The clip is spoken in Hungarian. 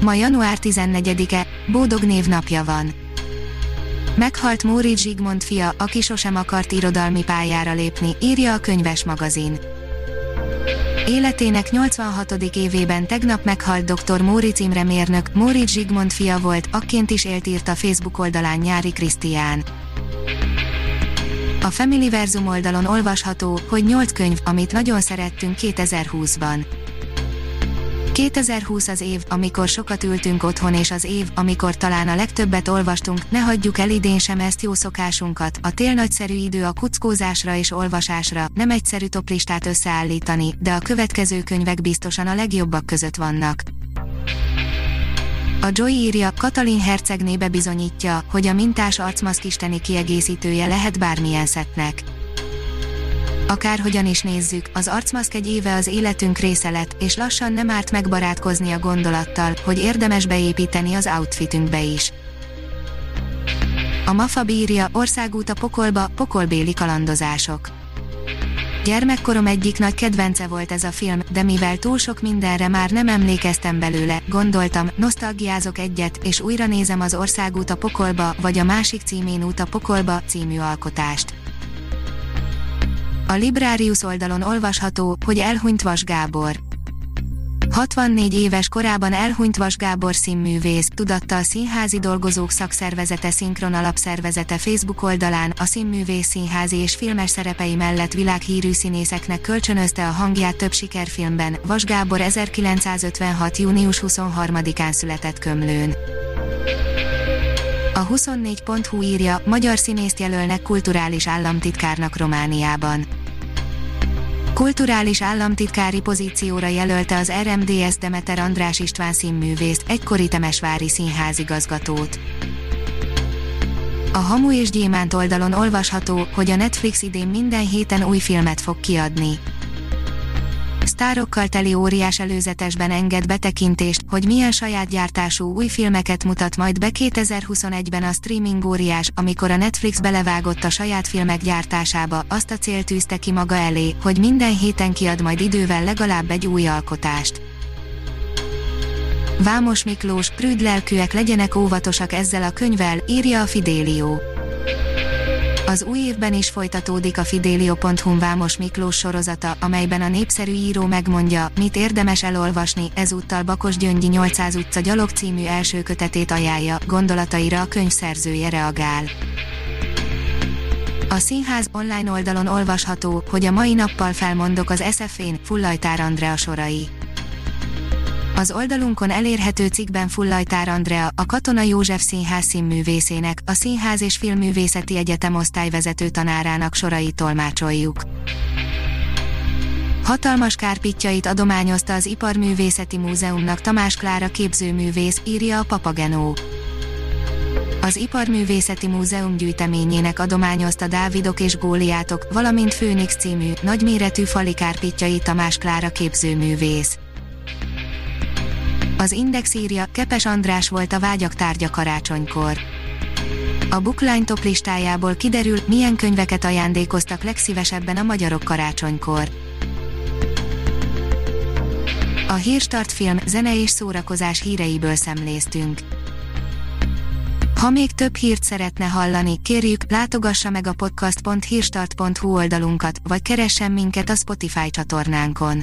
Ma január 14-e, Bódog névnapja van. Meghalt Móricz Zsigmond fia, aki sosem akart irodalmi pályára lépni, írja a könyves magazin. Életének 86. évében tegnap meghalt dr. Móricz Imre mérnök, Móricz Zsigmond fia volt, akként is élt írt a Facebook oldalán Nyári Krisztián. A Familyverzum oldalon olvasható, hogy 8 könyv, amit nagyon szerettünk 2020-ban. 2020 az év, amikor sokat ültünk otthon és az év, amikor talán a legtöbbet olvastunk, ne hagyjuk el idén sem ezt jó szokásunkat, a tél nagyszerű idő a kuckózásra és olvasásra, nem egyszerű toplistát összeállítani, de a következő könyvek biztosan a legjobbak között vannak. A Joy írja, Katalin hercegné bizonyítja, hogy a mintás arcmaszk isteni kiegészítője lehet bármilyen szetnek. Akárhogyan is nézzük, az arcmaszk egy éve az életünk része lett, és lassan nem árt megbarátkozni a gondolattal, hogy érdemes beépíteni az outfitünkbe is. A Mafa bírja, országút a pokolba, pokolbéli kalandozások. Gyermekkorom egyik nagy kedvence volt ez a film, de mivel túl sok mindenre már nem emlékeztem belőle, gondoltam, nosztalgiázok egyet, és újra nézem az Országút a pokolba, vagy a másik címén út a pokolba című alkotást. A Librarius oldalon olvasható, hogy elhunyt Vas Gábor. 64 éves korában elhunyt Vas Gábor színművész, tudatta a Színházi Dolgozók Szakszervezete Szinkron Alapszervezete Facebook oldalán, a színművész színházi és filmes szerepei mellett világhírű színészeknek kölcsönözte a hangját több sikerfilmben, Vas Gábor 1956. június 23-án született Kömlőn. A 24.hu írja, magyar színészt jelölnek kulturális államtitkárnak Romániában. Kulturális államtitkári pozícióra jelölte az RMDS Demeter András István színművészt, egykori Temesvári színházigazgatót. A Hamu és Gyémánt oldalon olvasható, hogy a Netflix idén minden héten új filmet fog kiadni sztárokkal teli óriás előzetesben enged betekintést, hogy milyen saját gyártású új filmeket mutat majd be 2021-ben a streaming óriás, amikor a Netflix belevágott a saját filmek gyártásába, azt a cél tűzte ki maga elé, hogy minden héten kiad majd idővel legalább egy új alkotást. Vámos Miklós, prűd lelkűek legyenek óvatosak ezzel a könyvvel, írja a Fidélió. Az új évben is folytatódik a Fidelio.hu Vámos Miklós sorozata, amelyben a népszerű író megmondja, mit érdemes elolvasni, ezúttal Bakos Gyöngyi 800 utca gyalog című első kötetét ajánlja, gondolataira a könyv szerzője reagál. A színház online oldalon olvasható, hogy a mai nappal felmondok az SF-én, Fullajtár Andrea sorai. Az oldalunkon elérhető cikkben Fullajtár Andrea, a Katona József Színház színművészének, a Színház és Filmművészeti Egyetem osztályvezető tanárának sorai tolmácsoljuk. Hatalmas kárpitjait adományozta az Iparművészeti Múzeumnak Tamás Klára képzőművész, írja a Papagenó. Az Iparművészeti Múzeum gyűjteményének adományozta Dávidok és Góliátok, valamint Főnix című, nagyméretű fali kárpitjai Tamás Klára képzőművész. Az Index írja, Kepes András volt a vágyak tárgya karácsonykor. A Bookline top listájából kiderül, milyen könyveket ajándékoztak legszívesebben a magyarok karácsonykor. A Hírstart film, zene és szórakozás híreiből szemléztünk. Ha még több hírt szeretne hallani, kérjük, látogassa meg a podcast.hírstart.hu oldalunkat, vagy keressen minket a Spotify csatornánkon